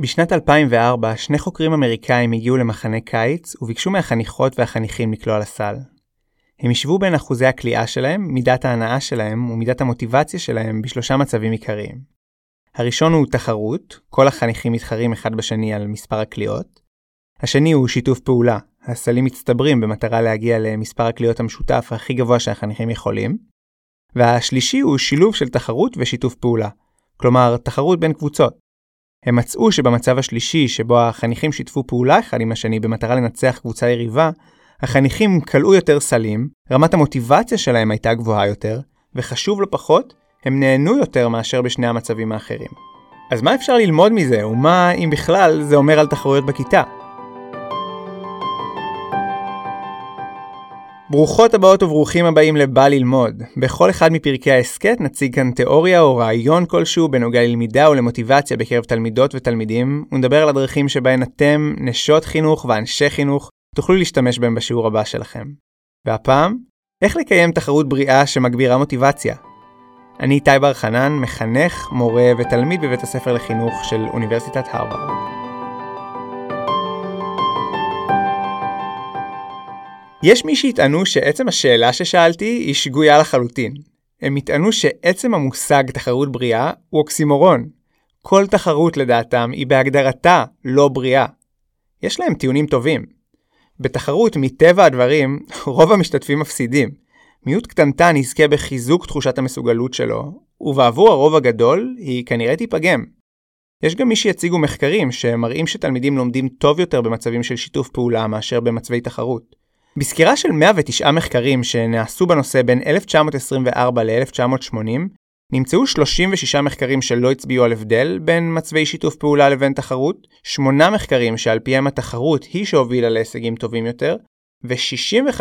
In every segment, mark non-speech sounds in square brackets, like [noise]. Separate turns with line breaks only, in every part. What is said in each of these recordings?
בשנת 2004 שני חוקרים אמריקאים הגיעו למחנה קיץ וביקשו מהחניכות והחניכים לקלוע לסל. הם השוו בין אחוזי הכליאה שלהם, מידת ההנאה שלהם ומידת המוטיבציה שלהם בשלושה מצבים עיקריים. הראשון הוא תחרות, כל החניכים מתחרים אחד בשני על מספר הקליעות. השני הוא שיתוף פעולה, הסלים מצטברים במטרה להגיע למספר הקליעות המשותף הכי גבוה שהחניכים יכולים. והשלישי הוא שילוב של תחרות ושיתוף פעולה, כלומר תחרות בין קבוצות. הם מצאו שבמצב השלישי, שבו החניכים שיתפו פעולה אחד עם השני במטרה לנצח קבוצה יריבה, החניכים כלאו יותר סלים, רמת המוטיבציה שלהם הייתה גבוהה יותר, וחשוב לא פחות, הם נהנו יותר מאשר בשני המצבים האחרים. אז מה אפשר ללמוד מזה, ומה, אם בכלל, זה אומר על תחרויות בכיתה? ברוכות הבאות וברוכים הבאים לבא ללמוד. בכל אחד מפרקי ההסכת נציג כאן תיאוריה או רעיון כלשהו בנוגע ללמידה ולמוטיבציה בקרב תלמידות ותלמידים, ונדבר על הדרכים שבהן אתם, נשות חינוך ואנשי חינוך, תוכלו להשתמש בהם בשיעור הבא שלכם. והפעם, איך לקיים תחרות בריאה שמגבירה מוטיבציה. אני איתי בר חנן, מחנך, מורה ותלמיד בבית הספר לחינוך של אוניברסיטת הרווארד. יש מי שיטענו שעצם השאלה ששאלתי היא שגויה לחלוטין. הם יטענו שעצם המושג תחרות בריאה הוא אוקסימורון. כל תחרות לדעתם היא בהגדרתה לא בריאה. יש להם טיעונים טובים. בתחרות, מטבע הדברים, [laughs] רוב המשתתפים מפסידים. מיעוט קטנטן יזכה בחיזוק תחושת המסוגלות שלו, ובעבור הרוב הגדול היא כנראה תיפגם. יש גם מי שיציגו מחקרים שמראים שתלמידים לומדים טוב יותר במצבים של שיתוף פעולה מאשר במצבי תחרות. בסקירה של 109 מחקרים שנעשו בנושא בין 1924 ל-1980, נמצאו 36 מחקרים שלא הצביעו על הבדל בין מצבי שיתוף פעולה לבין תחרות, 8 מחקרים שעל פיהם התחרות היא שהובילה להישגים טובים יותר, ו-65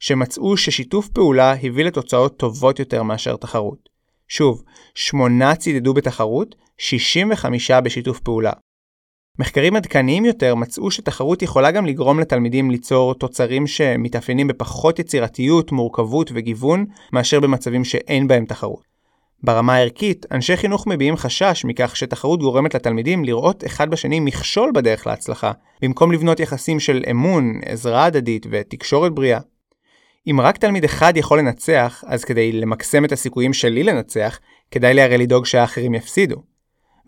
שמצאו ששיתוף פעולה הביא לתוצאות טובות יותר מאשר תחרות. שוב, 8 צידדו בתחרות, 65 בשיתוף פעולה. מחקרים עדכניים יותר מצאו שתחרות יכולה גם לגרום לתלמידים ליצור תוצרים שמתאפיינים בפחות יצירתיות, מורכבות וגיוון, מאשר במצבים שאין בהם תחרות. ברמה הערכית, אנשי חינוך מביעים חשש מכך שתחרות גורמת לתלמידים לראות אחד בשני מכשול בדרך להצלחה, במקום לבנות יחסים של אמון, עזרה הדדית ותקשורת בריאה. אם רק תלמיד אחד יכול לנצח, אז כדי למקסם את הסיכויים שלי לנצח, כדאי לי הרי לדאוג שהאחרים יפסידו.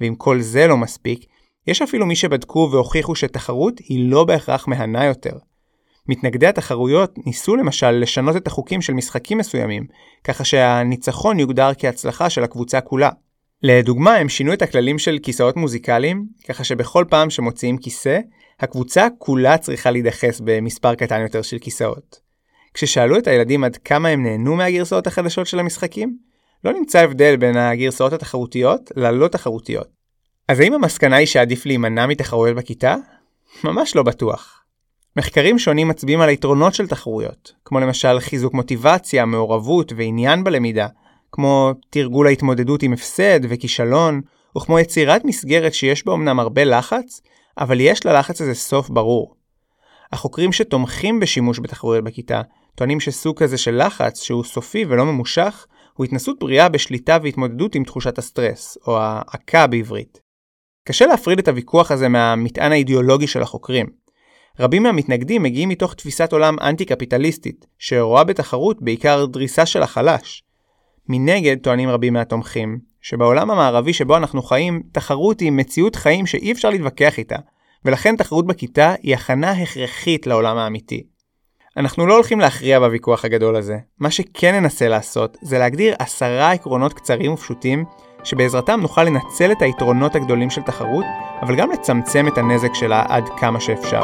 ואם כל זה לא מספיק, יש אפילו מי שבדקו והוכיחו שתחרות היא לא בהכרח מהנה יותר. מתנגדי התחרויות ניסו למשל לשנות את החוקים של משחקים מסוימים, ככה שהניצחון יוגדר כהצלחה של הקבוצה כולה. לדוגמה, הם שינו את הכללים של כיסאות מוזיקליים, ככה שבכל פעם שמוציאים כיסא, הקבוצה כולה צריכה להידחס במספר קטן יותר של כיסאות. כששאלו את הילדים עד כמה הם נהנו מהגרסאות החדשות של המשחקים, לא נמצא הבדל בין הגרסאות התחרותיות ללא תחרותיות. אז האם המסקנה היא שעדיף להימנע מתחרויות בכיתה? ממש לא בטוח. מחקרים שונים מצביעים על היתרונות של תחרויות, כמו למשל חיזוק מוטיבציה, מעורבות ועניין בלמידה, כמו תרגול ההתמודדות עם הפסד וכישלון, וכמו יצירת מסגרת שיש בה אמנם הרבה לחץ, אבל יש ללחץ הזה סוף ברור. החוקרים שתומכים בשימוש בתחרויות בכיתה טוענים שסוג כזה של לחץ, שהוא סופי ולא ממושך, הוא התנסות בריאה בשליטה והתמודדות עם תחושת הסטרס, או העקה בעברית. קשה להפריד את הוויכוח הזה מהמטען האידיאולוגי של החוקרים. רבים מהמתנגדים מגיעים מתוך תפיסת עולם אנטי-קפיטליסטית, שרואה בתחרות בעיקר דריסה של החלש. מנגד, טוענים רבים מהתומכים, שבעולם המערבי שבו אנחנו חיים, תחרות היא מציאות חיים שאי אפשר להתווכח איתה, ולכן תחרות בכיתה היא הכנה הכרחית לעולם האמיתי. אנחנו לא הולכים להכריע בוויכוח הגדול הזה. מה שכן ננסה לעשות, זה להגדיר עשרה עקרונות קצרים ופשוטים שבעזרתם נוכל לנצל את היתרונות הגדולים של תחרות, אבל גם לצמצם את הנזק שלה עד כמה שאפשר.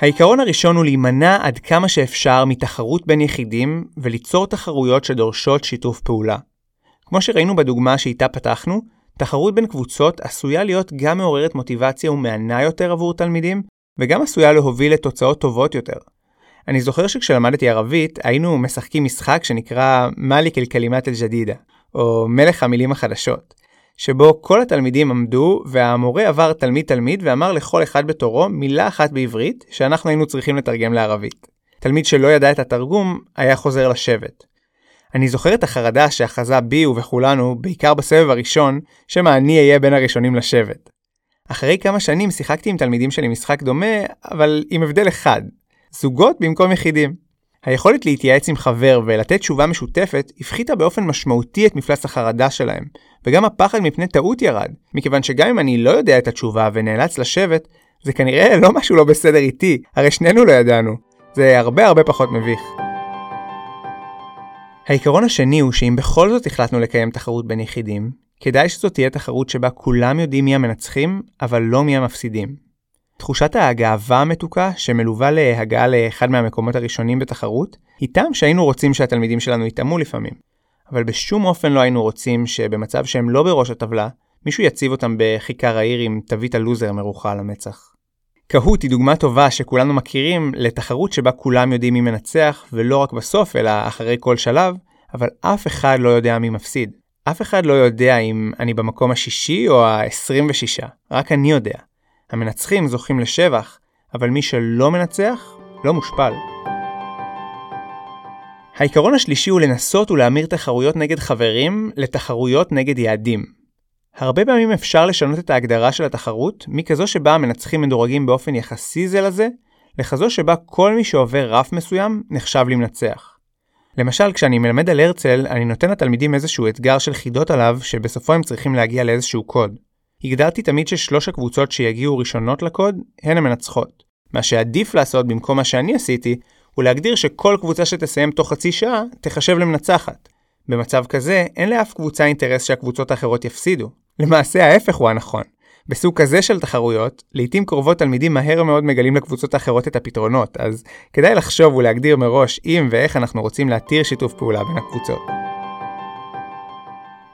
העיקרון הראשון הוא להימנע עד כמה שאפשר מתחרות בין יחידים וליצור תחרויות שדורשות שיתוף פעולה. כמו שראינו בדוגמה שאיתה פתחנו, תחרות בין קבוצות עשויה להיות גם מעוררת מוטיבציה ומענה יותר עבור תלמידים, וגם עשויה להוביל לתוצאות טובות יותר. אני זוכר שכשלמדתי ערבית היינו משחקים משחק שנקרא מאליק אל-קלימת אל-ג'דידה, או מלך המילים החדשות, שבו כל התלמידים עמדו והמורה עבר תלמיד תלמיד ואמר לכל אחד בתורו מילה אחת בעברית שאנחנו היינו צריכים לתרגם לערבית. תלמיד שלא ידע את התרגום היה חוזר לשבת. אני זוכר את החרדה שאחזה בי ובכולנו, בעיקר בסבב הראשון, שמא אני אהיה בין הראשונים לשבת. אחרי כמה שנים שיחקתי עם תלמידים שלי משחק דומה, אבל עם הבדל אחד, זוגות במקום יחידים. היכולת להתייעץ עם חבר ולתת תשובה משותפת הפחיתה באופן משמעותי את מפלס החרדה שלהם, וגם הפחד מפני טעות ירד, מכיוון שגם אם אני לא יודע את התשובה ונאלץ לשבת, זה כנראה לא משהו לא בסדר איתי, הרי שנינו לא ידענו. זה הרבה הרבה פחות מביך. העיקרון השני הוא שאם בכל זאת החלטנו לקיים תחרות בין יחידים, כדאי שזאת תהיה תחרות שבה כולם יודעים מי המנצחים, אבל לא מי המפסידים. תחושת הגאווה המתוקה, שמלווה להגעה לאחד מהמקומות הראשונים בתחרות, היא טעם שהיינו רוצים שהתלמידים שלנו יטעמו לפעמים. אבל בשום אופן לא היינו רוצים שבמצב שהם לא בראש הטבלה, מישהו יציב אותם בכיכר העיר עם תווית הלוזר מרוחה על המצח. קהוט היא דוגמה טובה שכולנו מכירים לתחרות שבה כולם יודעים מי מנצח, ולא רק בסוף, אלא אחרי כל שלב, אבל אף אחד לא יודע מי מפסיד. אף אחד לא יודע אם אני במקום השישי או ה-26, רק אני יודע. המנצחים זוכים לשבח, אבל מי שלא מנצח, לא מושפל. העיקרון השלישי הוא לנסות ולהמיר תחרויות נגד חברים לתחרויות נגד יעדים. הרבה פעמים אפשר לשנות את ההגדרה של התחרות מכזו שבה המנצחים מדורגים באופן יחסי זה לזה, לכזו שבה כל מי שעובר רף מסוים נחשב למנצח. למשל, כשאני מלמד על הרצל, אני נותן לתלמידים איזשהו אתגר של חידות עליו, שבסופו הם צריכים להגיע לאיזשהו קוד. הגדרתי תמיד ששלוש הקבוצות שיגיעו ראשונות לקוד, הן המנצחות. מה שעדיף לעשות במקום מה שאני עשיתי, הוא להגדיר שכל קבוצה שתסיים תוך חצי שעה, תחשב למנצחת. במצב כזה, אין לאף קבוצה אינטרס שהקבוצות האחרות יפסידו. למעשה ההפך הוא הנכון. בסוג כזה של תחרויות, לעיתים קרובות תלמידים מהר מאוד מגלים לקבוצות האחרות את הפתרונות, אז כדאי לחשוב ולהגדיר מראש אם ואיך אנחנו רוצים להתיר שיתוף פעולה בין הקבוצות.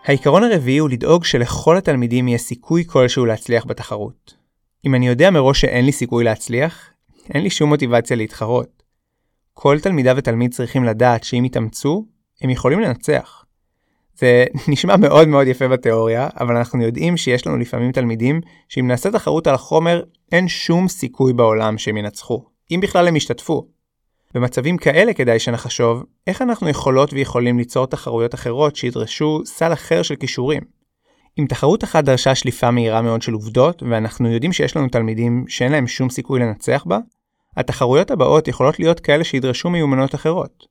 העיקרון הרביעי הוא לדאוג שלכל התלמידים יהיה סיכוי כלשהו להצליח בתחרות. אם אני יודע מראש שאין לי סיכוי להצליח, אין לי שום מוטיבציה להתחרות. כל תלמידה ותלמיד צריכים לדעת שאם יתאמצו, הם יכולים לנצח. זה [laughs] נשמע מאוד מאוד יפה בתיאוריה, אבל אנחנו יודעים שיש לנו לפעמים תלמידים שאם נעשה תחרות על החומר, אין שום סיכוי בעולם שהם ינצחו, אם בכלל הם ישתתפו. במצבים כאלה כדאי שנחשוב איך אנחנו יכולות ויכולים ליצור תחרויות אחרות שידרשו סל אחר של כישורים. אם תחרות אחת דרשה שליפה מהירה מאוד של עובדות, ואנחנו יודעים שיש לנו תלמידים שאין להם שום סיכוי לנצח בה, התחרויות הבאות יכולות להיות כאלה שידרשו מיומנויות אחרות.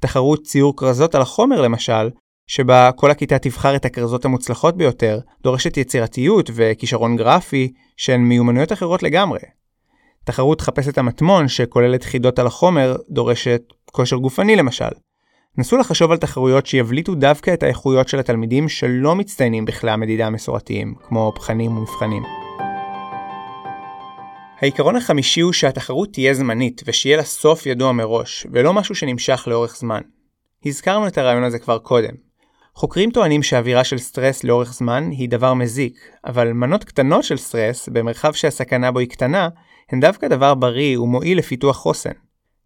תחרות ציור כרזות על החומר למשל, שבה כל הכיתה תבחר את הכרזות המוצלחות ביותר, דורשת יצירתיות וכישרון גרפי שהן מיומנויות אחרות לגמרי. תחרות חפש את המטמון, שכוללת חידות על החומר, דורשת כושר גופני למשל. נסו לחשוב על תחרויות שיבליטו דווקא את האיכויות של התלמידים שלא מצטיינים בכלי המדידה המסורתיים, כמו בחנים ומבחנים. העיקרון החמישי הוא שהתחרות תהיה זמנית ושיהיה לה סוף ידוע מראש, ולא משהו שנמשך לאורך זמן. הזכרנו את הרעיון הזה כבר קודם. חוקרים טוענים שאווירה של סטרס לאורך זמן היא דבר מזיק, אבל מנות קטנות של סטרס, במרחב שהסכנה בו היא קטנה, הן דווקא דבר בריא ומועיל לפיתוח חוסן.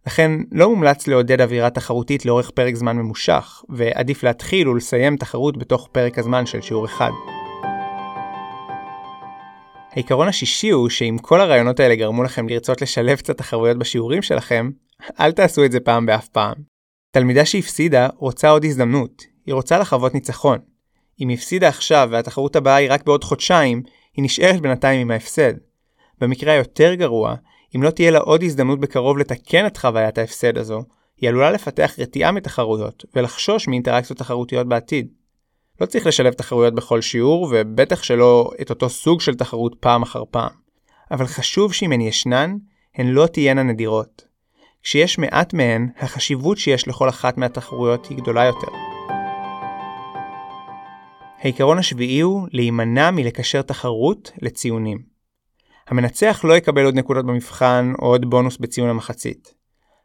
לכן לא מומלץ לעודד אווירה תחרותית לאורך פרק זמן ממושך, ועדיף להתחיל ולסיים תחרות בתוך פרק הזמן של שיעור אחד. העיקרון השישי הוא שאם כל הרעיונות האלה גרמו לכם לרצות לשלב קצת תחרויות בשיעורים שלכם, אל תעשו את זה פעם באף פעם. תלמידה שהפסידה רוצה עוד הזדמנות, היא רוצה לחוות ניצחון. אם היא הפסידה עכשיו והתחרות הבאה היא רק בעוד חודשיים, היא נשארת בינתיים עם ההפסד. במקרה היותר גרוע, אם לא תהיה לה עוד הזדמנות בקרוב לתקן את חוויית ההפסד הזו, היא עלולה לפתח רתיעה מתחרויות, ולחשוש מאינטראקציות תחרותיות בעתיד. לא צריך לשלב תחרויות בכל שיעור, ובטח שלא את אותו סוג של תחרות פעם אחר פעם. אבל חשוב שאם הן ישנן, הן לא תהיינה נדירות. כשיש מעט מהן, החשיבות שיש לכל אחת מהתחרויות היא גדולה יותר. העיקרון השביעי הוא להימנע מלקשר תחרות לציונים. המנצח לא יקבל עוד נקודות במבחן או עוד בונוס בציון המחצית.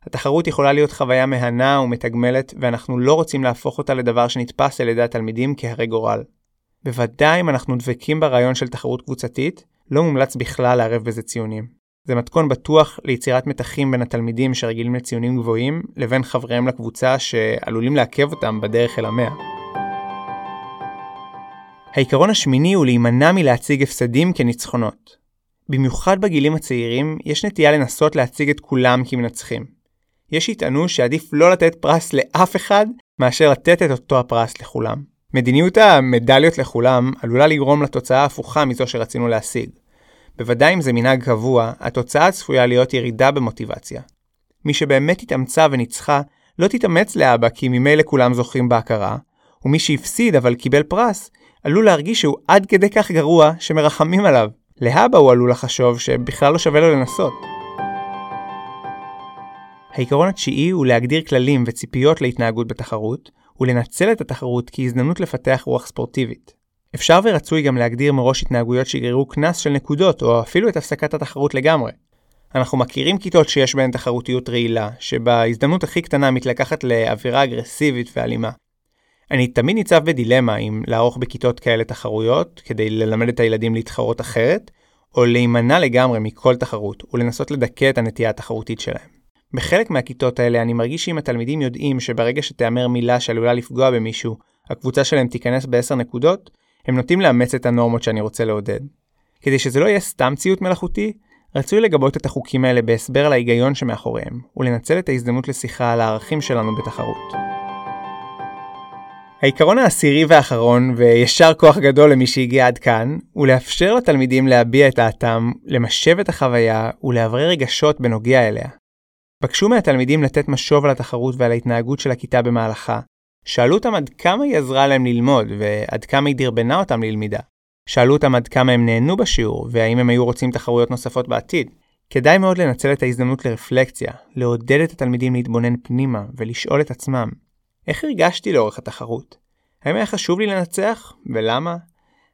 התחרות יכולה להיות חוויה מהנה ומתגמלת, ואנחנו לא רוצים להפוך אותה לדבר שנתפס על ידי התלמידים כהרי גורל. בוודאי אם אנחנו דבקים ברעיון של תחרות קבוצתית, לא מומלץ בכלל לערב בזה ציונים. זה מתכון בטוח ליצירת מתחים בין התלמידים שרגילים לציונים גבוהים, לבין חבריהם לקבוצה שעלולים לעכב אותם בדרך אל המאה. העיקרון השמיני הוא להימנע מלהציג הפסדים כניצחונות. במיוחד בגילים הצעירים, יש נטייה לנסות להציג את כולם כמנצחים. יש שיטענו שעדיף לא לתת פרס לאף אחד, מאשר לתת את אותו הפרס לכולם. מדיניות המדליות לכולם עלולה לגרום לתוצאה הפוכה מזו שרצינו להשיג. בוודאי אם זה מנהג קבוע, התוצאה צפויה להיות ירידה במוטיבציה. מי שבאמת התאמצה וניצחה, לא תתאמץ לאבא כי ממילא כולם זוכים בהכרה, ומי שהפסיד אבל קיבל פרס, עלול להרגיש שהוא עד כדי כך גרוע שמרחמים עליו. להבא הוא עלול לחשוב שבכלל לא שווה לו לנסות. העיקרון התשיעי הוא להגדיר כללים וציפיות להתנהגות בתחרות, ולנצל את התחרות כהזדמנות לפתח רוח ספורטיבית. אפשר ורצוי גם להגדיר מראש התנהגויות שיגררו קנס של נקודות, או אפילו את הפסקת התחרות לגמרי. אנחנו מכירים כיתות שיש בהן תחרותיות רעילה, שבהזדמנות הכי קטנה מתלקחת לאווירה אגרסיבית ואלימה. אני תמיד ניצב בדילמה אם לערוך בכיתות כאלה תחרויות, כדי ללמד את הילדים להתחרות אחרת, או להימנע לגמרי מכל תחרות, ולנסות לדכא את הנטייה התחרותית שלהם. בחלק מהכיתות האלה אני מרגיש שאם התלמידים יודעים שברגע שתיאמר מילה שעלולה לפגוע במישהו, הקבוצה שלהם תיכנס ב-10 נקודות, הם נוטים לאמץ את הנורמות שאני רוצה לעודד. כדי שזה לא יהיה סתם ציות מלאכותי, רצוי לגבות את החוקים האלה בהסבר על ההיגיון שמאחוריהם, ולנצל את ההזדמנות לשיחה על הערכים שלנו בתחרות. העיקרון העשירי והאחרון, וישר כוח גדול למי שהגיע עד כאן, הוא לאפשר לתלמידים להביע את דעתם, למשב את החוויה ולאוורר רגשות בנוגע אליה. בקשו מהתלמידים לתת משוב על התחרות ועל ההתנהגות של הכיתה במהלכה. שאלו אותם עד כמה היא עזרה להם ללמוד, ועד כמה היא דרבנה אותם ללמידה. שאלו אותם עד כמה הם נהנו בשיעור, והאם הם היו רוצים תחרויות נוספות בעתיד. כדאי מאוד לנצל את ההזדמנות לרפלקציה, לעודד את התלמידים להתבונן פנימה ולשאול את עצמם, איך הרגשתי לאורך התחרות? האם היה חשוב לי לנצח? ולמה?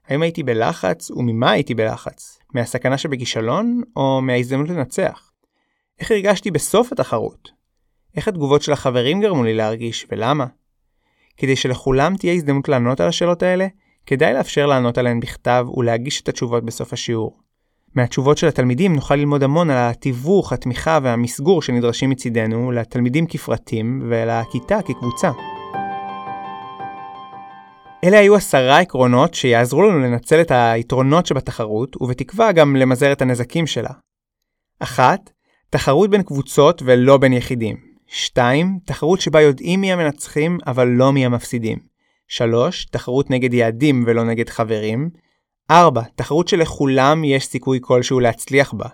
האם הייתי בלחץ וממה הייתי בלחץ? מהסכנה שבכישלון או מההזדמנות לנצח? איך הרגשתי בסוף התחרות? איך התגובות של החברים גרמו לי להרגיש ולמה? כדי שלכולם תהיה הזדמנות לענות על השאלות האלה, כדאי לאפשר לענות עליהן בכתב ולהגיש את התשובות בסוף השיעור. מהתשובות של התלמידים נוכל ללמוד המון על התיווך, התמיכה והמסגור שנדרשים מצידנו לתלמידים כפרטים ולכיתה כקבוצה. אלה היו עשרה עקרונות שיעזרו לנו לנצל את היתרונות שבתחרות, ובתקווה גם למזער את הנזקים שלה. אחת, תחרות בין קבוצות ולא בין יחידים. 2. תחרות שבה יודעים מי המנצחים אבל לא מי המפסידים. 3. תחרות נגד יעדים ולא נגד חברים. 4. תחרות שלכולם יש סיכוי כלשהו להצליח בה.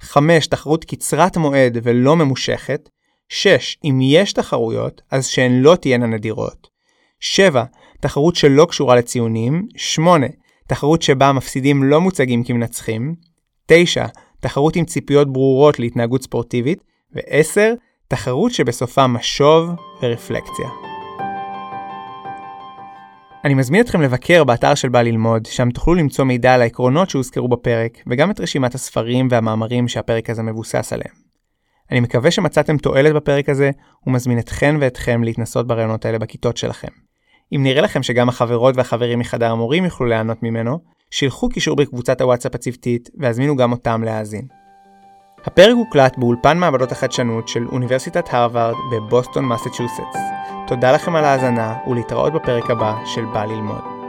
5. תחרות קצרת מועד ולא ממושכת. 6. אם יש תחרויות, אז שהן לא תהיינה נדירות. 7. תחרות שלא קשורה לציונים. 8. תחרות שבה המפסידים לא מוצגים כמנצחים. 9. תחרות עם ציפיות ברורות להתנהגות ספורטיבית. ו-10. תחרות שבסופה משוב ורפלקציה. אני מזמין אתכם לבקר באתר של בא ללמוד, שם תוכלו למצוא מידע על העקרונות שהוזכרו בפרק, וגם את רשימת הספרים והמאמרים שהפרק הזה מבוסס עליהם. אני מקווה שמצאתם תועלת בפרק הזה, ומזמין אתכן ואתכם להתנסות ברעיונות האלה בכיתות שלכם. אם נראה לכם שגם החברות והחברים מחדר המורים יוכלו ליהנות ממנו, שילחו קישור בקבוצת הוואטסאפ הצוותית, והזמינו גם אותם להאזין. הפרק הוקלט באולפן מעבדות החדשנות של אוניברסיטת הרווארד בבוסטון, מסצ'וסטס. תודה לכם על ההאזנה, ולהתראות בפרק הבא של בא ללמוד.